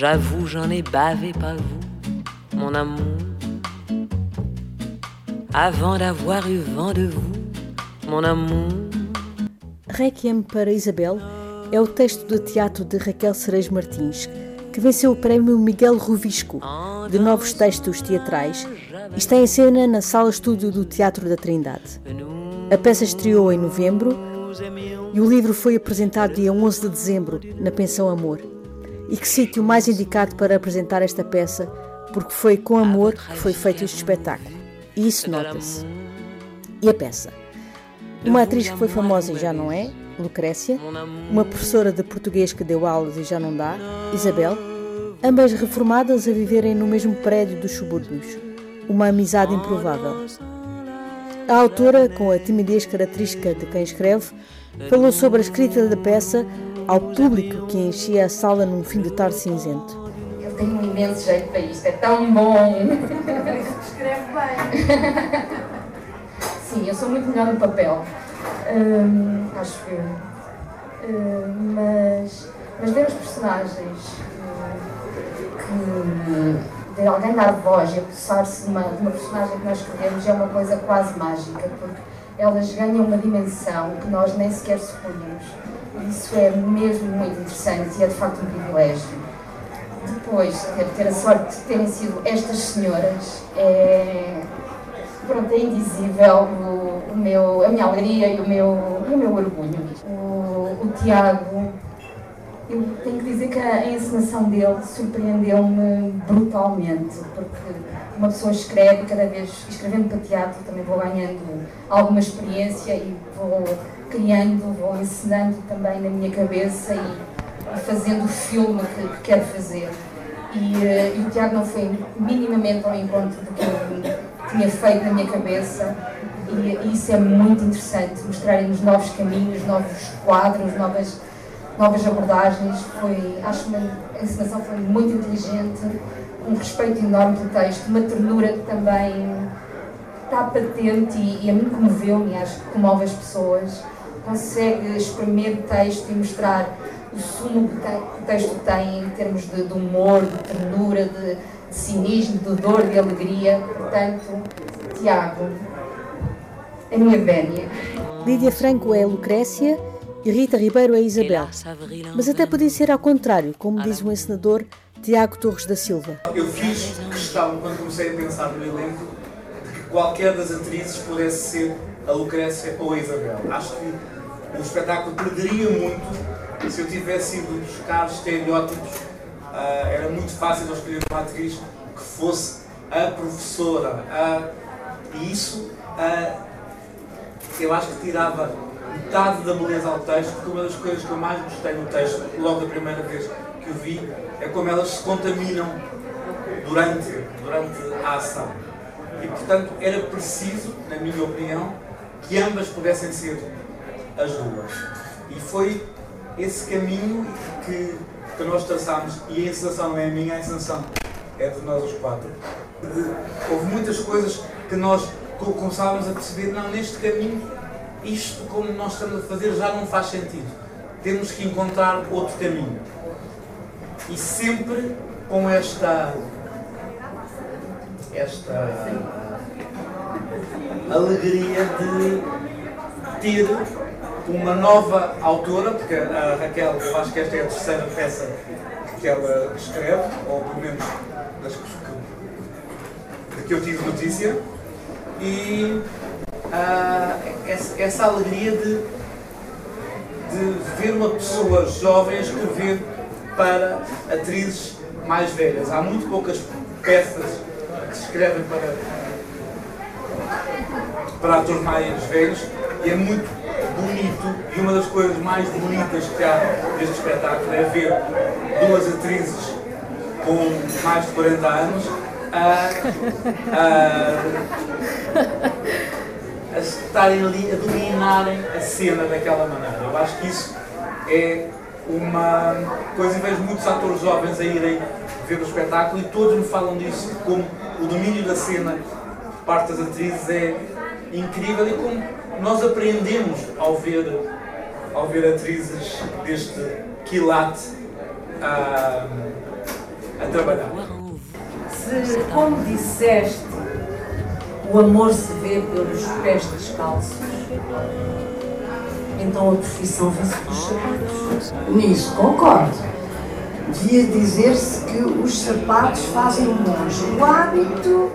J'avoue, j'en ai bavé, pas vous, mon amour. Avant d'avoir eu vent de vous, mon amour. Requiem para Isabel é o texto de teatro de Raquel Cerejo Martins, que venceu o prémio Miguel Rovisco de novos textos teatrais e está em cena na Sala Estúdio do Teatro da Trindade. A peça estreou em novembro e o livro foi apresentado dia 11 de dezembro na Pensão Amor. E que sítio mais indicado para apresentar esta peça, porque foi com amor que foi feito este espetáculo. E isso nota-se. E a peça? Uma atriz que foi famosa e já não é, Lucrécia, uma professora de português que deu aulas e já não dá, Isabel, ambas reformadas a viverem no mesmo prédio dos subúrbios. Uma amizade improvável. A autora, com a timidez característica de quem escreve, falou sobre a escrita da peça ao público que enchia a sala num fim de tarde cinzento. Ele tem um imenso jeito para isto, é tão bom! Escreve bem! Sim, eu sou muito melhor no papel. Hum, acho eu. Hum, mas, mas ver os personagens hum, que ver alguém dar voz e apossar-se de uma, de uma personagem que nós escrevemos é uma coisa quase mágica, porque elas ganham uma dimensão que nós nem sequer supunhamos. Isso é mesmo muito interessante e é de facto um privilégio. Depois, ter, ter a sorte de terem sido estas senhoras é, pronto, é indizível o, o, meu, a minha alegria e o meu, o meu orgulho. O, o Tiago, eu tenho que dizer que a encenação dele surpreendeu-me brutalmente, porque uma pessoa escreve, cada vez escrevendo para teatro também vou ganhando alguma experiência e vou criando, vou ensinando também na minha cabeça e, fazendo o filme que, que quero fazer. E, uh, e, o Tiago não foi minimamente ao encontro do que eu tinha feito na minha cabeça e, e isso é muito interessante, mostrarem-nos novos caminhos, novos quadros, novas, novas abordagens. Foi, acho que a encenação foi muito inteligente, um respeito enorme pelo texto, uma ternura que também está patente e, e a mim comoveu-me, acho que comove as pessoas consegue exprimir o texto e mostrar o sumo que, tem, que o texto tem em termos de, de humor, de ternura, de, de, cinismo, de dor, de alegria. Portanto, Tiago, a minha vénia. Lídia Franco é Lucrécia e Rita Ribeiro é Isabel. Mas até podia ser ao contrário, como diz o encenador Tiago Torres da Silva. Eu fiz questão, quando comecei a pensar no elenco, de que qualquer das atrizes pudesse ser a Lucrécia ou a Isabel. Acho que o espetáculo perderia muito se eu tivesse ido buscar estereótipos. Uh, era muito fácil eu escolher uma atriz que fosse a professora. Uh, e isso uh, eu acho que tirava metade da beleza ao texto, porque uma das coisas que eu mais gostei no texto, logo da primeira vez que o vi, é como elas se contaminam durante, durante a ação. E portanto era preciso, na minha opinião, que ambas pudessem ser as duas. E foi esse caminho que, que nós traçámos, e a não é a minha, a encenação é de nós os quatro. Houve muitas coisas que nós começávamos a perceber, não, neste caminho, isto como nós estamos a fazer já não faz sentido. Temos que encontrar outro caminho. E sempre com esta esta alegria de ter uma nova autora, porque a Raquel, acho que esta é a terceira peça que ela escreve, ou pelo menos das que, que eu tive notícia, e uh, essa, essa, alegria de, de ver uma pessoa jovem escrever para atrizes mais velhas. Há muito poucas peças que se escrevem para, para atores mais velhos e é muito bonito e uma das coisas mais bonitas que há neste espetáculo é ver duas atrizes com mais de 40 anos a, a, a estarem ali a dominarem a cena daquela maneira. Eu acho que isso é uma coisa e vejo muitos atores jovens a irem ver o espetáculo e todos me falam disso, como o domínio da cena parte das atrizes é incrível e como nós aprendemos ao ver, ao ver atrizes deste quilate a, a trabalhar. Se, como disseste, o amor se vê pelos pés descalços, então a profissão vê-se pelos sapatos. Nisso concordo. Devia dizer-se que os sapatos fazem o monge. O hábito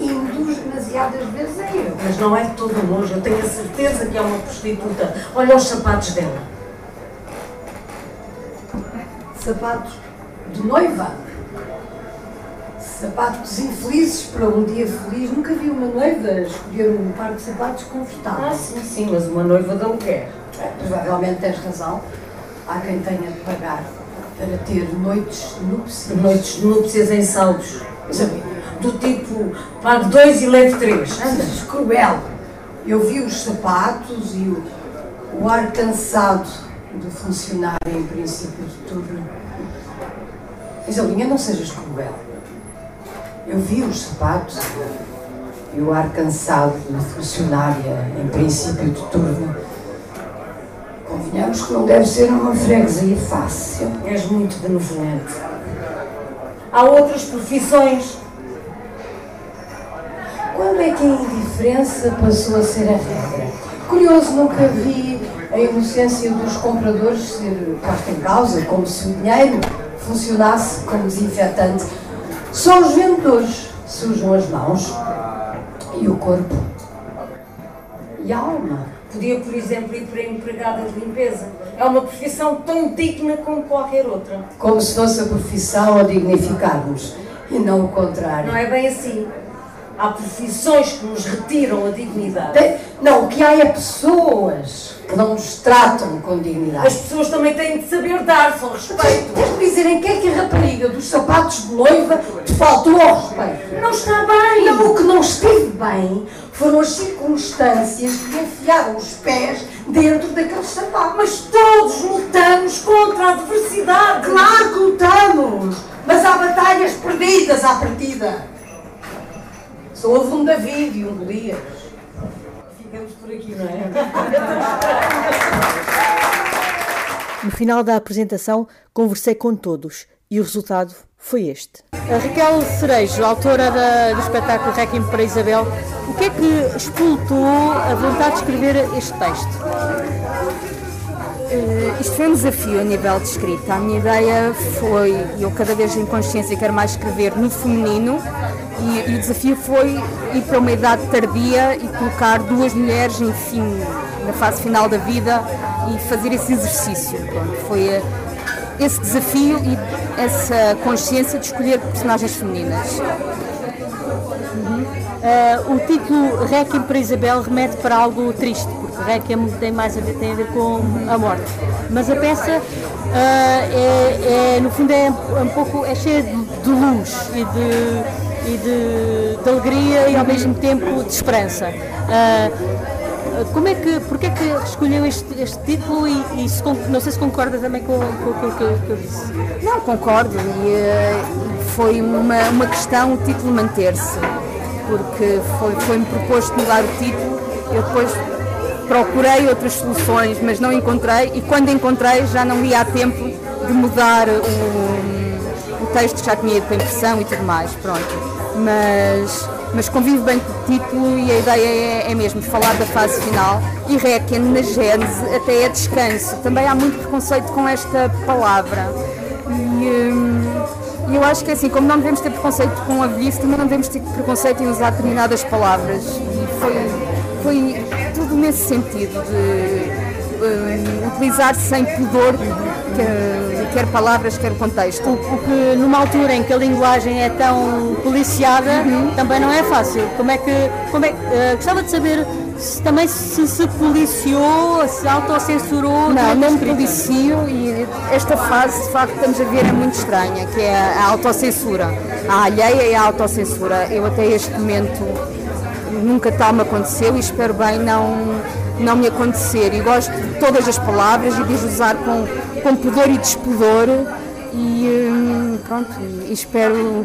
induz demasiadas vezes a erro. Mas não é de todo longe, eu tenho a certeza que é uma prostituta. Olha os sapatos dela. Sapatos de noiva. Sapatos infelizes para um dia feliz. Nunca vi uma noiva escolher um par de sapatos Ah, confortáveis. sim, sim, mas uma noiva de aluguer. É, Provavelmente tens razão. Há quem tenha de pagar para ter noites núpcias. Noites de núpcias em saldos. Sabe? Do tipo, pague dois e leve três. Andas cruel. Eu vi os sapatos e o, o ar cansado de funcionário em princípio de turno. Isalinha, não sejas cruel. Eu vi os sapatos e o ar cansado de funcionária em princípio de turno. Convenhamos que não deve ser uma freguesia fácil. És muito benevolente. Há outras profissões. Quando é que a indiferença passou a ser a regra? Curioso, nunca vi a inocência dos compradores ser posta em causa, como se o dinheiro funcionasse como desinfetante. Só os vendedores sujam as mãos e o corpo e a alma. Podia, por exemplo, ir para empregada de limpeza. É uma profissão tão digna como qualquer outra. Como se fosse a profissão a dignificar-nos e não o contrário. Não é bem assim. Há profissões que nos retiram a dignidade. Não, o que há é pessoas que não nos tratam com dignidade. As pessoas também têm de saber dar-se ao respeito. Tens-me dizer em que é que a rapariga dos sapatos de noiva te faltou ao respeito? Não está bem. Não, o que não esteve bem foram as circunstâncias que enfiaram os pés dentro daqueles sapatos. Mas todos lutamos contra a adversidade. Claro que lutamos, mas há batalhas perdidas à partida. Só houve um David e um Golias. Ficamos por aqui, não é? No final da apresentação, conversei com todos e o resultado foi este. A Raquel Cerejo, autora da- do espetáculo Requiem para Isabel, o que é que explotou a vontade de escrever este texto? Eh, Isto foi um desafio a nível de escrita. A minha ideia foi, eu cada vez em consciência quero mais escrever no feminino e, e o desafio foi ir para uma idade tardia e colocar duas mulheres, enfim, na fase final da vida e fazer esse exercício. Pronto, foi eh, esse desafio e essa consciência de escolher personagens femininas. Ah, o título Requiem para Isabel remete para algo triste, Requiem tem mais a ver, tem a ver com a morte. Mas a peça ah, é, é, no fundo é um pouco é cheia de, luz e de, e de, de alegria e ao mesmo tempo de esperança. Ah, como é que, porque é que escolheu este, este título e, e se não sei se concorda também com, aquilo que eu, que eu disse. Não, concordo. E eh, foi uma, uma questão o título manter-se, porque foi- foi-me proposto mudar o título. Eu depois procurei outras soluções, mas não encontrei. E quando encontrei, já não ia a tempo de mudar o, o texto que já tinha ido para impressão e tudo mais. Pronto. Mas, mas convivo bem com o título e a ideia é, é mesmo falar da fase final. E Requiem, na gênese, até é descanso. Também há muito preconceito com esta palavra. E, hum, eu acho que é assim, como não devemos ter preconceito com a velhice, também não devemos ter preconceito em usar determinadas palavras. E foi, foi tudo nesse sentido, de hum, utilizar sem pudor quer, quer palavras, quer contexto. O, o que numa altura em que a linguagem é tão policiada também não é fácil. Como é que, como é, eh, gostava de saber se também se se policiou, se autocensurou. Não, não me policio e esta fase, de facto, estamos a ver é muito estranha, que é a autocensura. A alheia e a autocensura. Eu até este momento nunca tal me aconteceu e espero bem não, não me acontecer. E gosto de todas as palavras e de as usar com, com pudor e despudor e hum, pronto, e espero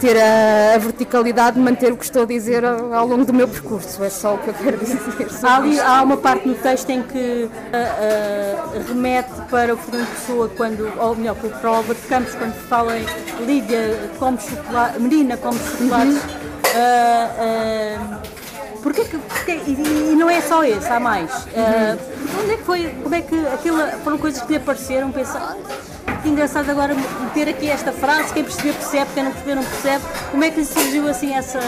ter a, a, verticalidade de manter o que estou a dizer ao, ao, longo do meu percurso. É só o que eu quero dizer. Há, ali, há uma parte no texto em que uh, uh, remete para o Fernando Pessoa, quando, ou melhor, para o Álvaro Campos, quando fala em Lídia como chocolate, menina como chocolates. Uhum. Uh, Porquê que, porque, e, e, não é só esse, há mais. Uh, onde é que foi, como é que aquilo, foram coisas que lhe apareceram, pensar, ah, que engraçado agora meter aqui esta frase, quem perceber percebe, quem não perceber não percebe. Como é que lhe surgiu assim essa...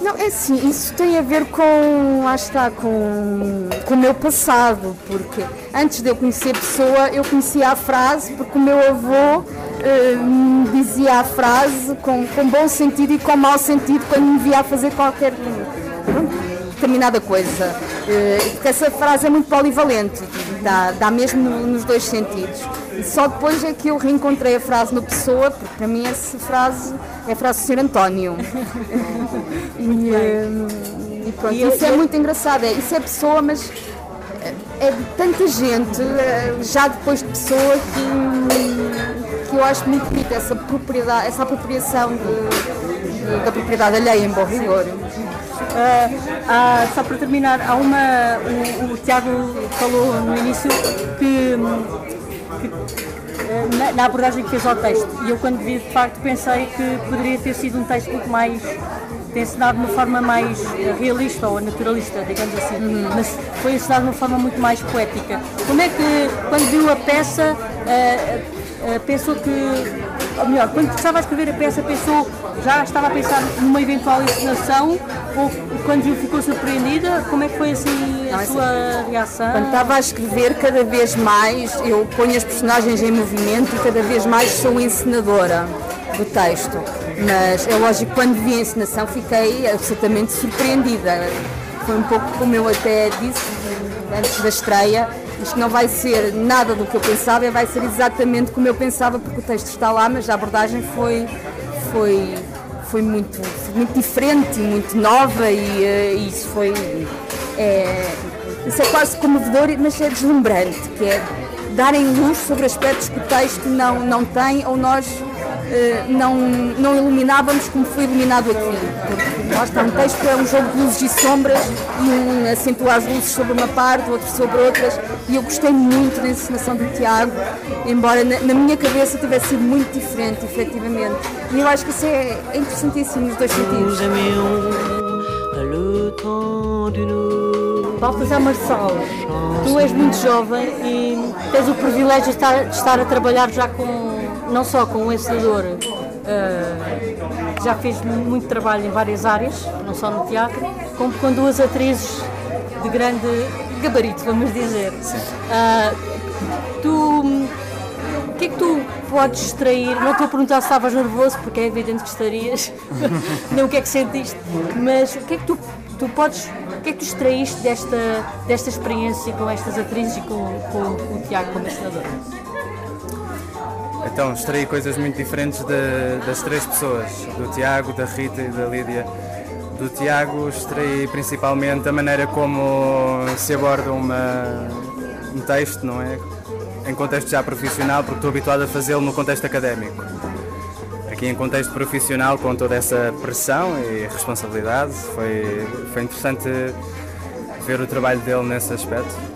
Não, é assim, isso tem a ver com, lá está, com, com o meu passado, porque antes de eu conhecer a pessoa, eu conhecia a frase, porque o meu avô uh, dizia a frase com, com bom sentido e com mau sentido quando me via a fazer qualquer determinada coisa. Eh, porque essa frase é muito polivalente, dá, dá mesmo nos dois sentidos. E só depois é que eu reencontrei a frase no Pessoa, porque para mim essa frase é a frase do Sr. António. e, eh, e, pronto, e isso é muito engraçado. É, isso é Pessoa, mas é de tanta gente, eh, já depois de Pessoa, que, que eu acho muito bonito essa, propriedade, essa apropriação de, de, da propriedade alheia em bom rigor. Uh, só para terminar, há uma. O, o, Tiago falou no início que, que uh, na, na, abordagem que fez ao texto, e eu quando vi de facto pensei que poderia ter sido um texto muito mais. ensinado de uma forma mais realista ou naturalista, digamos assim, uhum. mas foi ensinado de uma forma muito mais poética. Como é que, quando viu a peça, uh, pensou que ou melhor, quando estava a escrever a peça, pensou, já estava a pensar numa eventual encenação ou quando viu ficou surpreendida? Como é que foi assim a Não, sua assim, reação? Quando estava a escrever, cada vez mais eu ponho as personagens em movimento e cada vez mais sou encenadora do texto. Mas é lógico que quando vi a encenação fiquei absolutamente surpreendida. Foi um pouco como eu até disse antes da estreia, isto não vai ser nada do que eu pensava, vai ser exatamente como eu pensava, porque o texto está lá, mas a abordagem foi, foi, foi muito, muito diferente, muito nova e uh, isso foi. É, isso é quase comovedor, mas é deslumbrante, que é darem luz sobre aspectos que o texto não, não tem ou nós não, não iluminávamos como foi iluminado aqui. Porque nós está um texto é um jogo de luzes e sombras e um acentua as luzes sobre uma parte, outro sobre outras e eu gostei muito da encenação do Tiago, embora na, na, minha cabeça tivesse sido muito diferente, efetivamente. E eu acho que isso é, é interessantíssimo nos dois sentidos. Baltasar Marçal, tu és muito jovem e tens o privilégio de estar, de estar a trabalhar já com, não só com o encenador, uh, já fez muito trabalho em várias áreas, não só no teatro, como com duas atrizes de grande gabarito, vamos dizer. Uh, tu, o que é que tu podes extrair? Não estou a perguntar se estavas nervoso, porque é evidente que estarias, nem o que é que sentiste, mas o que é que tu, tu podes, o que é que tu extraíste desta, desta experiência com estas atrizes e com, com o Tiago como ensinador? Então, extraí coisas muito diferentes de, das três pessoas, do Tiago, da Rita e da Lídia do Tiago extraí principalmente a maneira como se aborda uma, um texto, não é? Em contexto já profissional, porque estou habituado a fazê-lo no contexto académico. Aqui em contexto profissional, com toda essa pressão e responsabilidade, foi, foi interessante ver o trabalho dele nesse aspecto.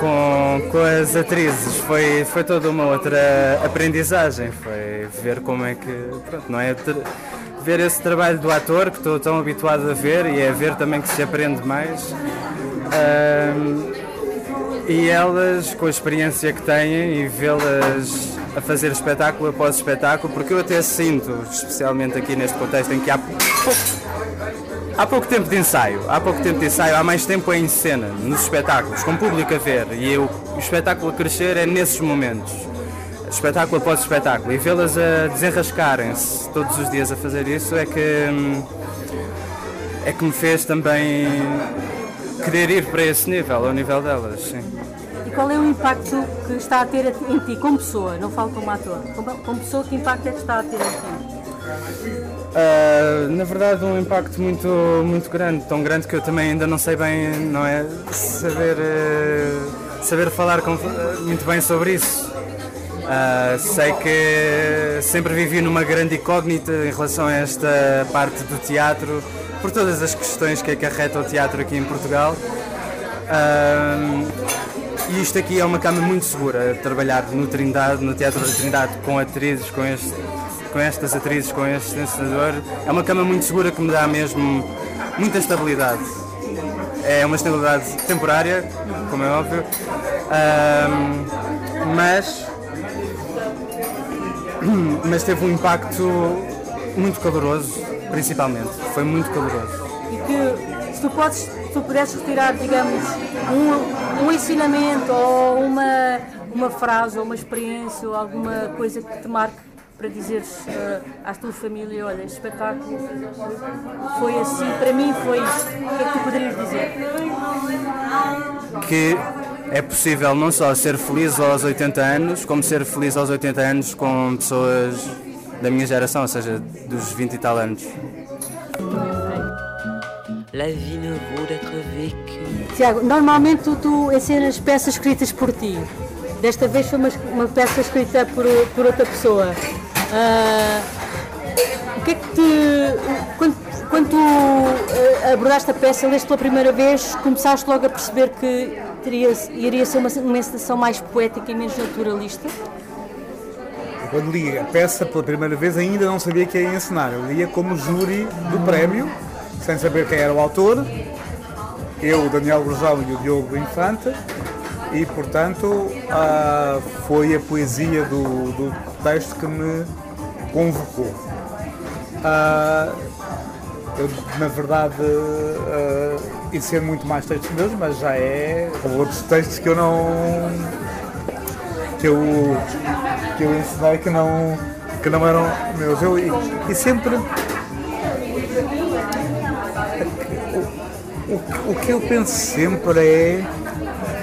Com, com as atrizes foi, foi toda uma outra aprendizagem, foi ver como é que, pronto, não é? ver esse trabalho do ator que estou tão habituado a ver e é ver também que se aprende mais. Um, e elas, com a experiência que têm e vê-las a fazer espetáculo após espetáculo, porque eu até sinto, especialmente aqui neste contexto em que há há pouco tempo de ensaio, há pouco tempo de ensaio, há mais tempo em cena, nos espetáculos, com público a ver, e eu, o espetáculo a crescer é nesses momentos espetáculo após espetáculo, e vê-las a desenrascarem-se todos os dias a fazer isso é que hum, é que me fez também querer ir para esse nível, ao nível delas. Sim. E qual é o impacto que está a ter em ti como pessoa? Não falo como ator. Como, como pessoa, que impacto é que está a ter em ti? Uh, na verdade um impacto muito muito grande tão grande que eu também ainda não sei bem não é saber uh, saber falar com, uh, muito bem sobre isso sei que sempre vivi numa grande incógnita em relação a esta parte do teatro, por todas as questões que acarreta o teatro aqui em Portugal. E isto aqui é uma cama muito segura, trabalhar no Trindade, no Teatro da Trindade, com atrizes, com, este, com estas atrizes, com este encenador. É uma cama muito segura que me dá mesmo muita estabilidade. É uma estabilidade temporária, como é óbvio, uh, mas mas teve um impacto muito caloroso, principalmente. Foi muito caloroso. E que se tu, podes, se tu pudesses retirar, digamos, um, um ensinamento ou uma, uma frase ou uma experiência ou alguma coisa que te marque para dizeres uh, à tua família, olha, este espetáculo foi assim, para mim foi isto. O que é que tu poderias dizer? Que é possível não só ser feliz aos 80 anos, como ser feliz aos 80 anos com pessoas da minha geração, ou seja, dos 20 e tal anos. La vie ne vaut d'être vécue. Tiago, normalmente tu, tu ensinas peças escritas por ti. Desta vez foi uma, uma peça escrita por, por outra pessoa. Uh, o que é que te. Quando, quando uh, abordaste a peça, leste pela primeira vez, começaste logo a perceber que teria, iria ser uma, uma encenação mais poética e menos naturalista? Quando li a peça pela primeira vez ainda não sabia que ia encenar. Eu lia como júri do prémio, sem saber quem era o autor. Eu, o Daniel Grosal e o Diogo Infante. E, portanto, ah, foi a poesia do, do, texto que me convocou. Ah, eu, na verdade, uh, e ser muito mais textos meus, mas já é outros textos que eu não. que eu, que eu ensinei que não, que não eram meus. Eu, e, e sempre. O, o, o que eu penso sempre é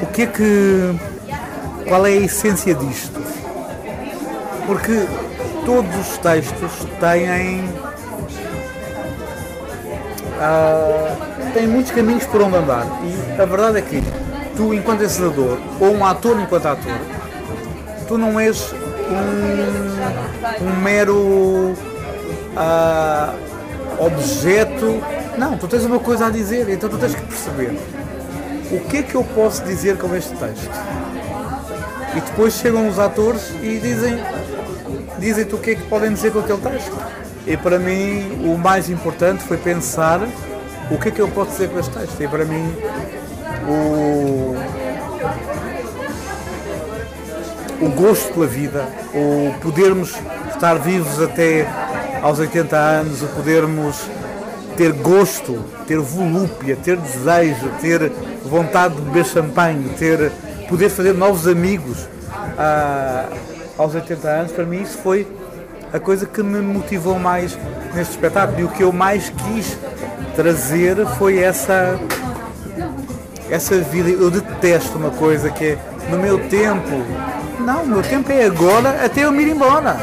o que é que. qual é a essência disto? Porque todos os textos têm uh, tem muitos caminhos por onde andar. E a verdade é que tu, enquanto encenador, ou um ator enquanto ator, tu não és um, um mero uh, objeto. Não, tu tens uma coisa a dizer, então tu tens que perceber o que é que eu posso dizer com este texto. E depois chegam os atores e dizem dizem-te o que é que podem dizer com aquele texto. E para mim o mais importante foi pensar o que é que eu posso dizer com este texto. E para mim o, o gosto pela vida, o podermos estar vivos até aos 80 anos, o podermos ter gosto, ter volúpia, ter desejo, ter vontade de beber champanhe, ter, poder fazer novos amigos ah, aos 80 anos, para mim isso foi a coisa que me motivou mais neste espetáculo e o que eu mais quis trazer foi essa essa vida. Eu detesto uma coisa que é no meu tempo. Não, o meu tempo é agora até eu me ir embora.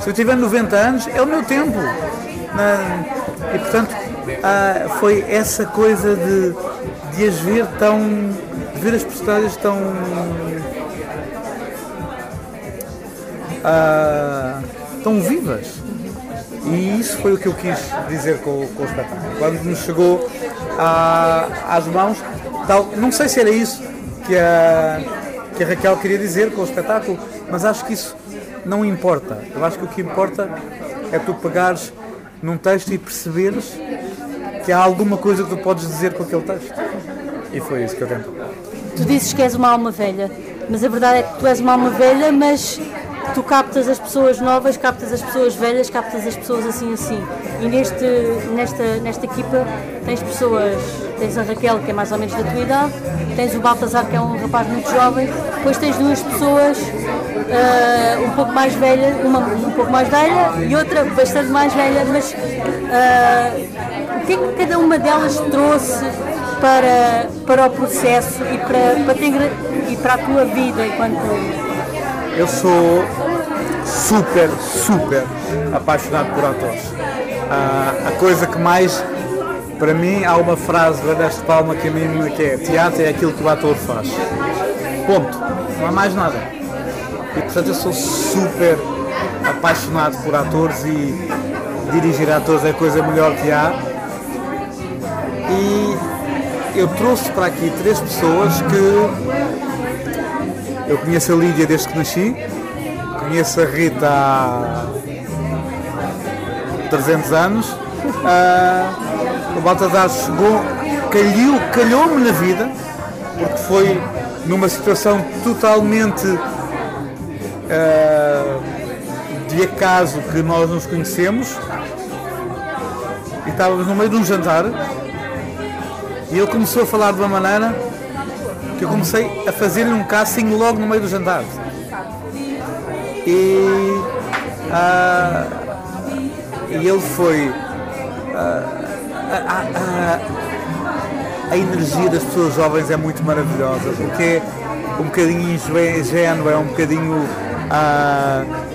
Se eu tiver 90 anos, é o meu tempo. E portanto, ah, foi essa coisa de, de as ver tão. de ver as personagens tão. Ah, tão vivas. E isso foi o que eu quis dizer com, com o espetáculo. Quando nos chegou a, às mãos, tal, não sei se era isso que a, que a Raquel queria dizer com o espetáculo, mas acho que isso não importa. Eu acho que o que importa é tu pegares num texto e perceberes que há alguma coisa que tu podes dizer com aquele texto. E foi isso que eu tento. Tu dizes que és uma alma velha, mas a verdade é que tu és uma alma velha, mas tu captas as pessoas novas, captas as pessoas velhas, captas as pessoas assim assim. E neste, nesta, nesta equipa tens pessoas, tens a Raquel que é mais ou menos da tua idade, tens o Baltazar que é um rapaz muito jovem, depois tens duas pessoas uh, um pouco mais velhas, uma um pouco mais velha e outra bastante mais velha, mas uh, o que é que cada uma delas trouxe para, para o processo e para, para, ter, e para a tua vida enquanto eu sou super, super apaixonado por atores. Uh, a coisa que mais, para mim, há uma frase do Ernesto Palma que a mim que é teatro é aquilo que o ator faz. Ponto. Não há mais nada. E portanto eu sou super apaixonado por atores e dirigir atores é a coisa melhor que há. E eu trouxe para aqui três pessoas que eu conheço a Lídia desde que nasci, conheço a Rita há 300 anos. Uh, o Baltazar chegou, calhou, calhou-me na vida, porque foi numa situação totalmente uh, de acaso que nós nos conhecemos. E estávamos no meio de um jantar. E ele começou a falar de uma maneira que eu comecei a fazer-lhe um casting logo no meio do jantar. E, uh, e ele foi. A, a, a, energia das pessoas jovens é muito maravilhosa, porque é um bocadinho ingênuo, é um bocadinho. Uh,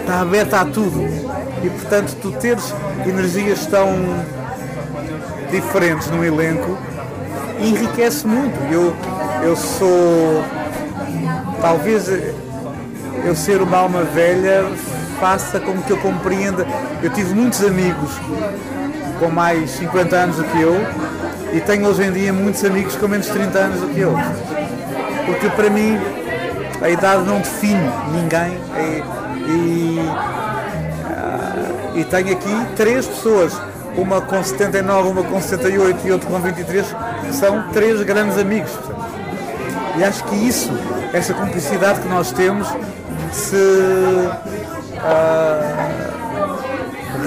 está aberta a tudo. E portanto, tu teres energias tão diferentes no elenco enriquece muito. Eu, eu sou. Talvez eu ser uma alma velha faça com que eu compreenda. Eu tive muitos amigos com mais 50 anos do que eu e tenho hoje em dia muitos amigos com menos de 30 anos do que eu. Porque para mim a idade não define ninguém e, e, uh, e tenho aqui três pessoas, uma com 79, uma com 78 e outra com 23, que são três grandes amigos. E acho que isso, essa cumplicidade que nós temos, se uh,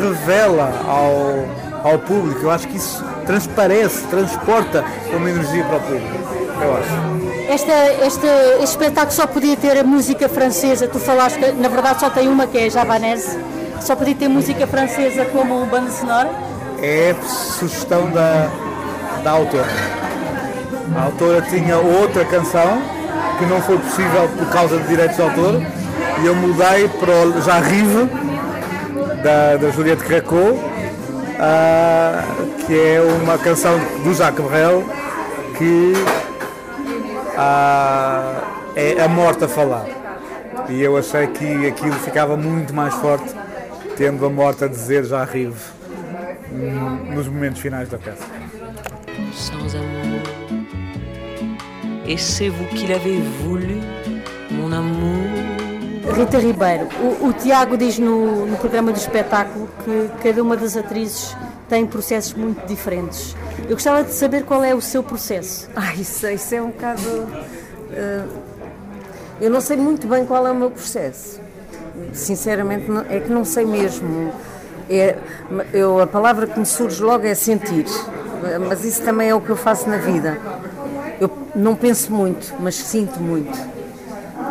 revela ao, ao público. Eu acho que isso transparece, transporta uma energia para o público. Eu acho. Esta, este, este espetáculo só podia ter a música francesa. Tu falaste que na verdade só tem uma que é javanese. Só podia ter música francesa como banda sonora? É sugestão da, da autora. A autora tinha outra canção que não foi possível por causa de direitos de autor e eu mudei para o Jarrive da, da Juliette Greco, uh, que é uma canção do Jacques Brel que uh, é a morte a falar. E eu achei que aquilo ficava muito mais forte tendo a morte a dizer já arrive nos momentos finais da peça. Et c'est vous qui l'avez voulu, mon amour. Rita Ribeiro, o, o Tiago diz no, no, programa do espetáculo que cada uma das atrizes tem processos muito diferentes. Eu gostava de saber qual é o seu processo. Ah, isso, isso é um bocado. Uh, eu não sei muito bem qual é o meu processo. Sinceramente, não, é que não sei mesmo. É, eu, a palavra que me surge logo é sentir, mas isso também é o que eu faço na vida. Eu não penso muito, mas sinto muito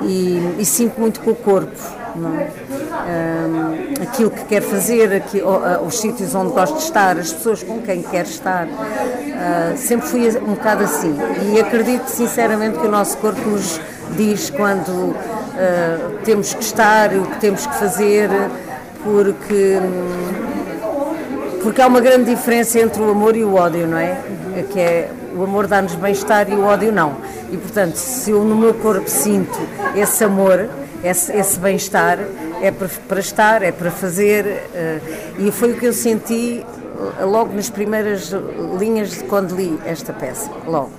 e, e sinto muito com o corpo. Um, aquilo que quer fazer, aqui, os sítios onde gosto de estar, as pessoas com quem quer estar. Uh, sempre fui um bocado assim. E acredito sinceramente que o nosso corpo nos diz quando uh, temos que estar, o que temos que fazer, porque, porque há uma grande diferença entre o amor e o ódio, não é? Que é o amor dá-nos bem-estar e o ódio não. E portanto, se eu no meu corpo sinto esse amor, esse, esse bem-estar, é para, para, estar, é para fazer. Uh, e foi o que eu senti eh, logo nas primeiras linhas de quando li esta peça, logo.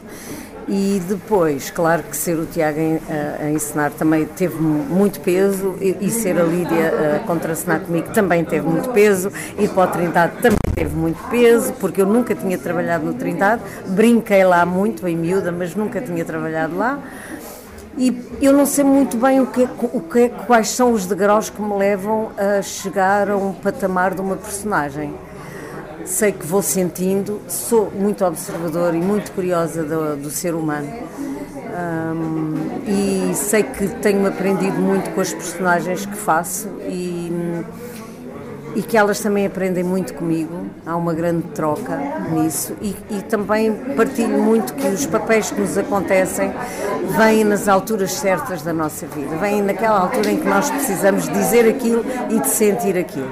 E depois, claro que ser o Tiago a, a ensinar também teve muito peso e, e ser a Lídia a contracenar comigo também teve muito peso e para o Trindade também teve muito peso, porque eu nunca tinha trabalhado no Trindade, brinquei lá muito em miúda, mas nunca tinha trabalhado lá. E eu não sei muito bem o que, o que, é, quais são os degraus que me levam a chegar a um patamar de uma personagem sei que vou sentindo, sou muito observadora e muito curiosa do, do ser humano. Um, e sei que tenho aprendido muito com as personagens que faço e, e que elas também aprendem muito comigo. Há uma grande troca nisso e, e também partilho muito que os papéis que nos acontecem vêm nas alturas certas da nossa vida, vêm naquela altura em que nós precisamos dizer aquilo e de sentir aquilo.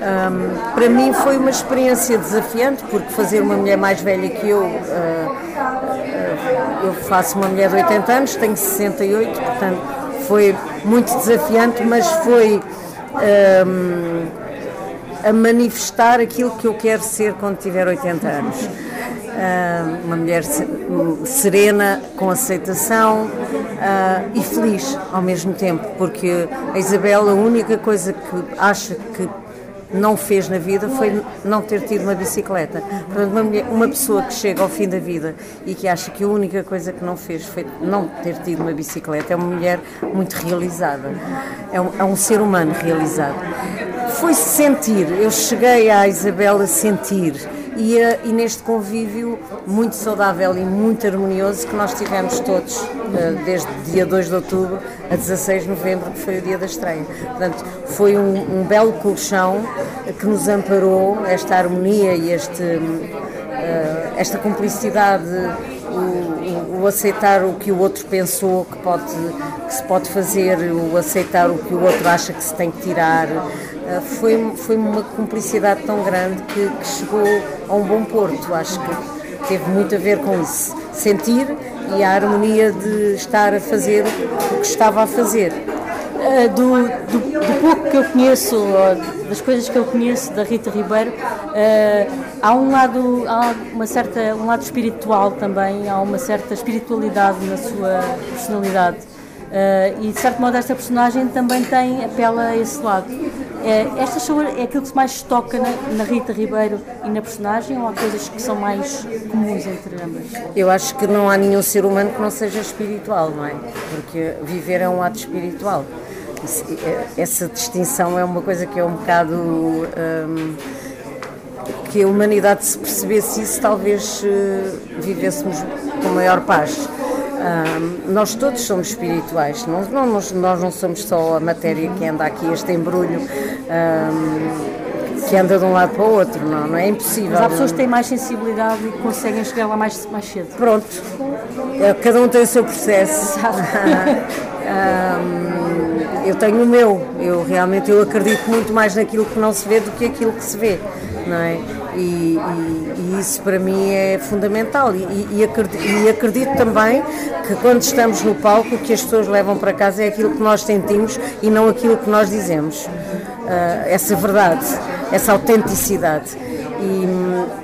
Um, para mim foi uma experiência desafiante, porque fazer uma mulher mais velha que eu, uh, eu faço uma mulher de 80 anos, tenho 68, portanto foi muito desafiante, mas foi um, a manifestar aquilo que eu quero ser quando tiver 80 anos. Uh, uma mulher serena, com aceitação uh, e feliz ao mesmo tempo, porque a Isabel, a única coisa que acha que não fez na vida foi não ter tido uma bicicleta. Portanto, uma, mulher, uma, pessoa que chega ao fim da vida e que acha que a única coisa que não fez foi não ter tido uma bicicleta é uma mulher muito realizada, é um, é um ser humano realizado. Foi sentir, eu cheguei à Isabel a sentir e, eh, e, neste convívio muito saudável e muito harmonioso que nós tivemos todos, eh, desde dia 2 de outubro a 16 de novembro, que foi o dia da estreia. Portanto, foi um, um belo colchão que nos amparou, esta harmonia e este, eh, esta cumplicidade, o, aceitar o que o outro pensou que, pode, que se pode fazer, o aceitar o que o outro acha que se tem que tirar foi, foi uma cumplicidade tão grande que, que, chegou a um bom porto. Acho que teve muito a ver com isso. Sentir e a harmonia de estar a fazer o que estava a fazer. Uh, do, do, do, pouco que eu conheço, das coisas que eu conheço da Rita Ribeiro, uh, há um lado, há uma certa, um lado espiritual também, há uma certa espiritualidade na sua personalidade. E de certo modo esta personagem também tem, apela a esse lado. Uh, esta show é aquilo que mais toca na, na, Rita Ribeiro e na personagem ou há coisas que são mais comuns entre ambas? Eu acho que não há nenhum ser humano que não seja espiritual, não é? Porque viver é um ato espiritual. Eh, essa distinção é uma coisa que é um bocado. Um, que a humanidade se percebesse isso, talvez uh, vivêssemos com maior paz. Um, nós todos somos espirituais, não, não, nós, nós, não somos só a matéria que anda aqui, este embrulho um, que anda de um lado para o outro, não, não é impossível. Mas há pessoas que têm mais sensibilidade e conseguem chegar lá mais, mais cedo. Pronto, é, cada um tem o seu processo. um, eu tenho o meu, eu realmente eu acredito muito mais naquilo que não se vê do que aquilo que se vê, não é? E, e, e isso para mim é fundamental. E, acredito, e, acredito, também que quando estamos no palco, o que as pessoas levam para casa é aquilo que nós sentimos e não aquilo que nós dizemos. Uh, essa verdade, essa autenticidade. E,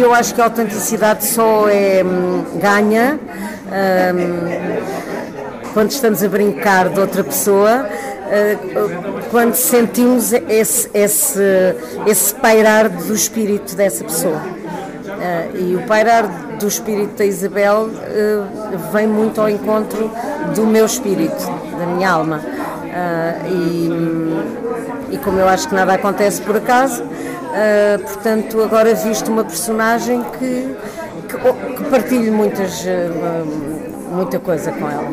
eu acho que a autenticidade só é hum, ganha. Um, quando estamos a brincar de outra pessoa, quando sentimos esse, esse, esse pairar do espírito dessa pessoa. Eh, e o pairar do espírito da Isabel eh, vem muito ao encontro do meu espírito, da minha alma. E, e como eu acho que nada acontece por acaso, portanto, agora visto uma personagem que, que, que partilho muitas muita coisa com ela.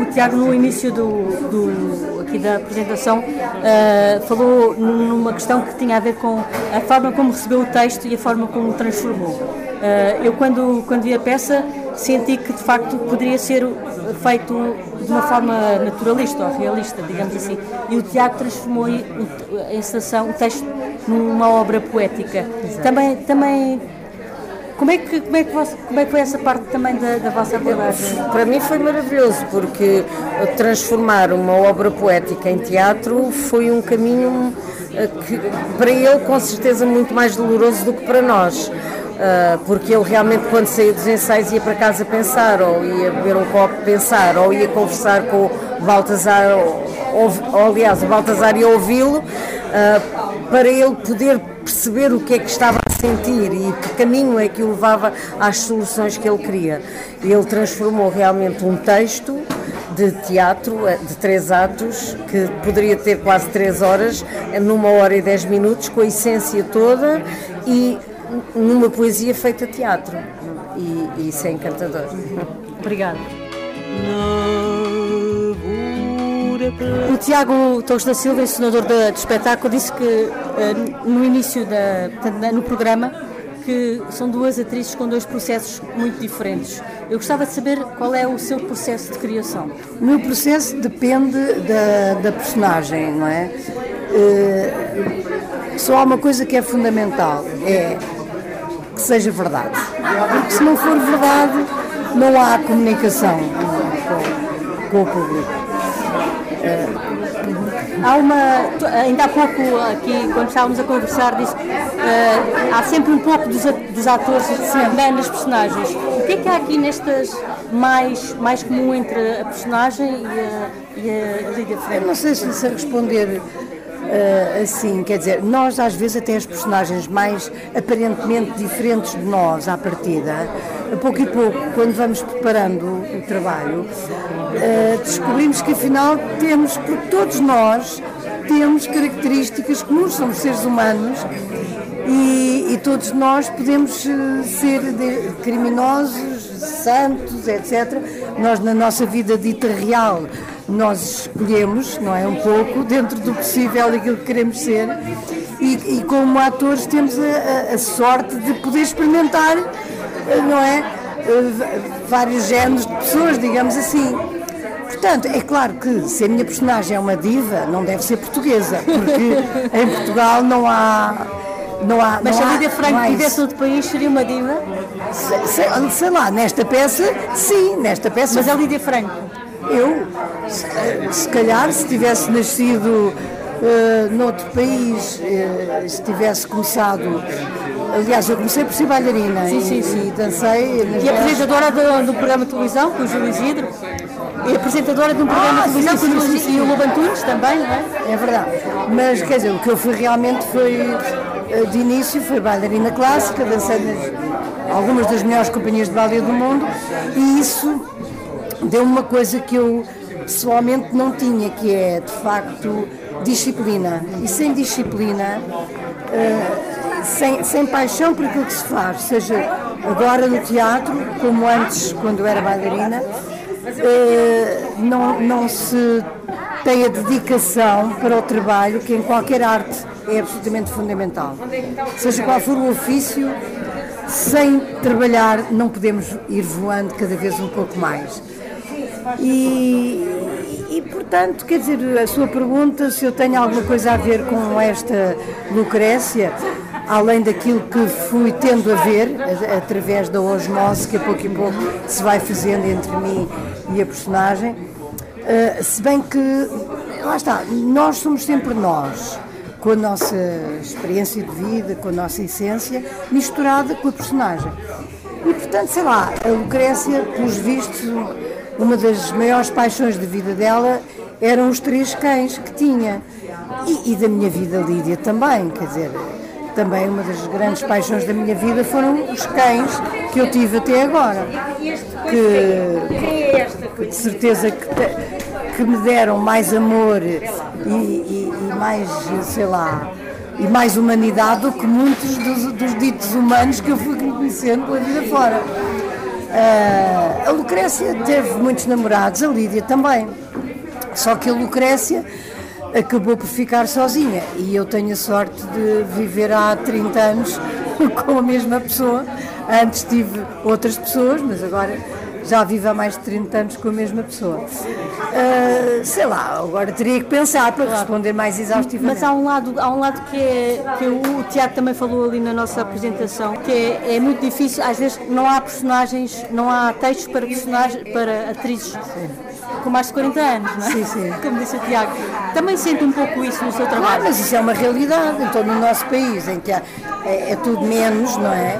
O Tiago, no início do, do, aqui da apresentação, uh, falou numa questão que tinha a ver com a forma como recebeu o texto e a forma como o transformou. Uh, eu, quando, quando vi a peça, senti que de facto poderia ser feito de uma forma naturalista ou realista, digamos assim. E o Tiago transformou a encenação, o texto, numa obra poética. Também, também como é que, como é que, você, como é que foi essa parte também da, da vossa abordagem? Para mim foi maravilhoso, porque transformar uma obra poética em teatro foi um caminho eh, que, para ele, com certeza, muito mais doloroso do que para nós. Uh, porque ele realmente quando saía dos ensaios ia para casa pensar, ou ia beber um copo pensar, ou ia conversar com o Baltazar, ou, ou, aliás o Baltazar ia ouvi-lo, uh, para ele poder perceber o que é que estava sentir e que caminho é que o levava às soluções que ele queria. Ele transformou realmente um texto de teatro eh, de três atos, que poderia ter quase três horas, numa hora e dez minutos, com a essência toda e numa poesia feita teatro. E, e isso é encantador. Obrigada. O Tiago Torres da Silva, ensinador do espetáculo, disse que uh, no início da, no programa que são duas atrizes com dois processos muito diferentes. Eu gostava de saber qual é o seu processo de criação. O meu processo depende da, da personagem, não é? Uh, só há uma coisa que é fundamental, é que seja verdade. Porque se não for verdade, não há comunicação. com o público. Há uma, ainda há pouco aqui, quando estávamos a conversar, disse uh, há sempre um pouco dos, dos atores também nas personagens. O que é que há aqui nestas mais, mais comum entre a personagem e a, e a Lídia Freire? Não sei se responder uh, assim, quer dizer, nós às vezes até as personagens mais aparentemente diferentes de nós à partida, pouco e pouco, quando vamos preparando o trabalho, uh, descobrimos que afinal temos, porque todos nós temos características comuns, somos seres humanos e, e todos nós podemos uh, ser criminosos, santos, etc. Nós na nossa vida dita real nós escolhemos, não é? Um pouco, dentro do possível, aquilo que queremos ser. E, e como atores temos a, a, a, sorte de poder experimentar, eh, não é? Eh, vários géneros de pessoas, digamos assim. Portanto, é claro que se a minha personagem é uma diva, não deve ser portuguesa, porque em Portugal não há. Não há, Mas não se a Lídia Franco tivesse outro país, seria uma diva? Sei, sei, sei, lá, nesta peça, sim, nesta peça. Mas a Lídia Franco? Eu, se calhar, se tivesse nascido uh, noutro país, uh, se tivesse começado. Aliás, eu comecei por ser bailarina sim, sim, sim. e dancei. E apresentadora do, do, programa de televisão com o Júlio Isidro. E apresentadora de um programa ah, de televisão com o Júlio Isidro e o Lobo Antunes também, não é? É verdade. Mas, quer dizer, o que eu fui realmente foi, eh, de início, foi bailarina clássica, dancei nas, algumas das melhores companhias de balé do mundo e isso deu uma coisa que eu pessoalmente não tinha, que é de facto disciplina. E sem disciplina, uh, sem, sem paixão por aquilo que se faz, seja agora no teatro, como antes quando era bailarina, uh, não, não se tem a dedicação para o trabalho que em qualquer arte é absolutamente fundamental. Seja qual for o ofício, sem trabalhar não podemos ir voando cada vez um pouco mais. E, e, portanto, quer dizer, a sua pergunta se eu tenho alguma coisa a ver com esta Lucrécia, além daquilo que fui tendo a ver, através da osmose que a pouco e pouco se vai fazendo entre mim e a personagem, uh, se bem que, lá está, nós somos sempre nós, com a nossa experiência de vida, com a nossa essência, misturada com a personagem. E, portanto, sei lá, a Lucrécia, pelos vistos, uma das maiores paixões de vida dela eram os três cães que tinha. E, e, da minha vida, Lídia, também, quer dizer, também uma das grandes paixões da minha vida foram os cães que eu tive até agora. Que, que de certeza que, que me deram mais amor e, e, e mais, sei lá, e mais humanidade do que muitos dos, dos ditos humanos que eu fui conhecendo pela vida fora. Uh, a Lucrécia teve muitos namorados, a Lídia também. Só que a Lucrécia acabou por ficar sozinha e eu tenho a sorte de viver há 30 anos com a mesma pessoa. Antes tive outras pessoas, mas agora já vivo há mais de 30 anos com a mesma pessoa. Uh, sei lá, agora teria que pensar para responder mais exaustivamente. Mas há um lado, há um lado que, é, que o Tiago também falou ali na nossa apresentação, que é, é muito difícil, às vezes não há personagens, não há textos para personagens, para atrizes sim. Com mais de 40 anos, não é? Sim, sim. Como disse o Tiago. Também sente um pouco isso no seu trabalho. Claro, mas isso é uma realidade, então no nosso país, em que é, é tudo menos, não é?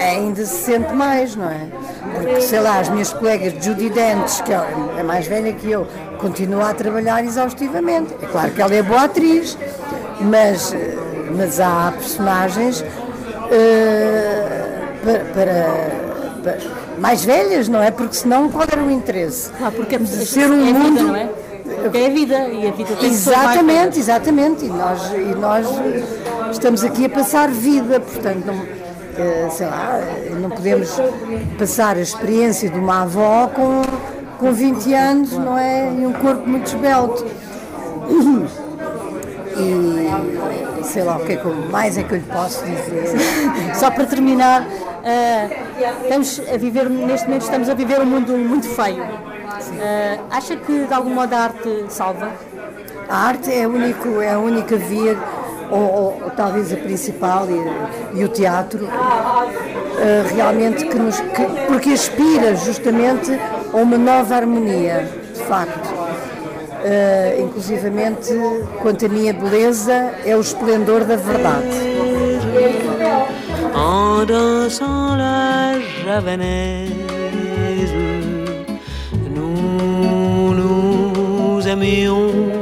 ainda se sente mais, não é? Porque, sei lá, as minhas colegas Judy Dentes, que é mais velha que eu, continua a trabalhar exaustivamente. É claro que ela é boa atriz, mas, mas há personagens uh, para, para, para, mais velhas, não é? Porque senão qual era o interesse? Claro, porque é, ser um é mundo. Vida, não é? Porque é a vida e a vida tem Exatamente, exatamente. E nós, e nós estamos aqui a passar vida, portanto não sei lá, não podemos passar a experiência de uma avó com, com 20 anos, não é? E um corpo muito esbelto. E sei lá o que é que mais é que eu lhe posso dizer. Só para terminar, uh, estamos a viver, neste momento estamos a viver um mundo muito feio. Uh, acha que de algum modo a arte salva? A arte é a, único, é a única via ou, ou, ou talvez a principal e, e o teatro, uh, realmente que nos, que, porque aspira justamente a uma nova harmonia de facto. Uh, inclusivamente, quanto à minha beleza, é o esplendor da verdade. En dansant la javanaise, nous nous aimions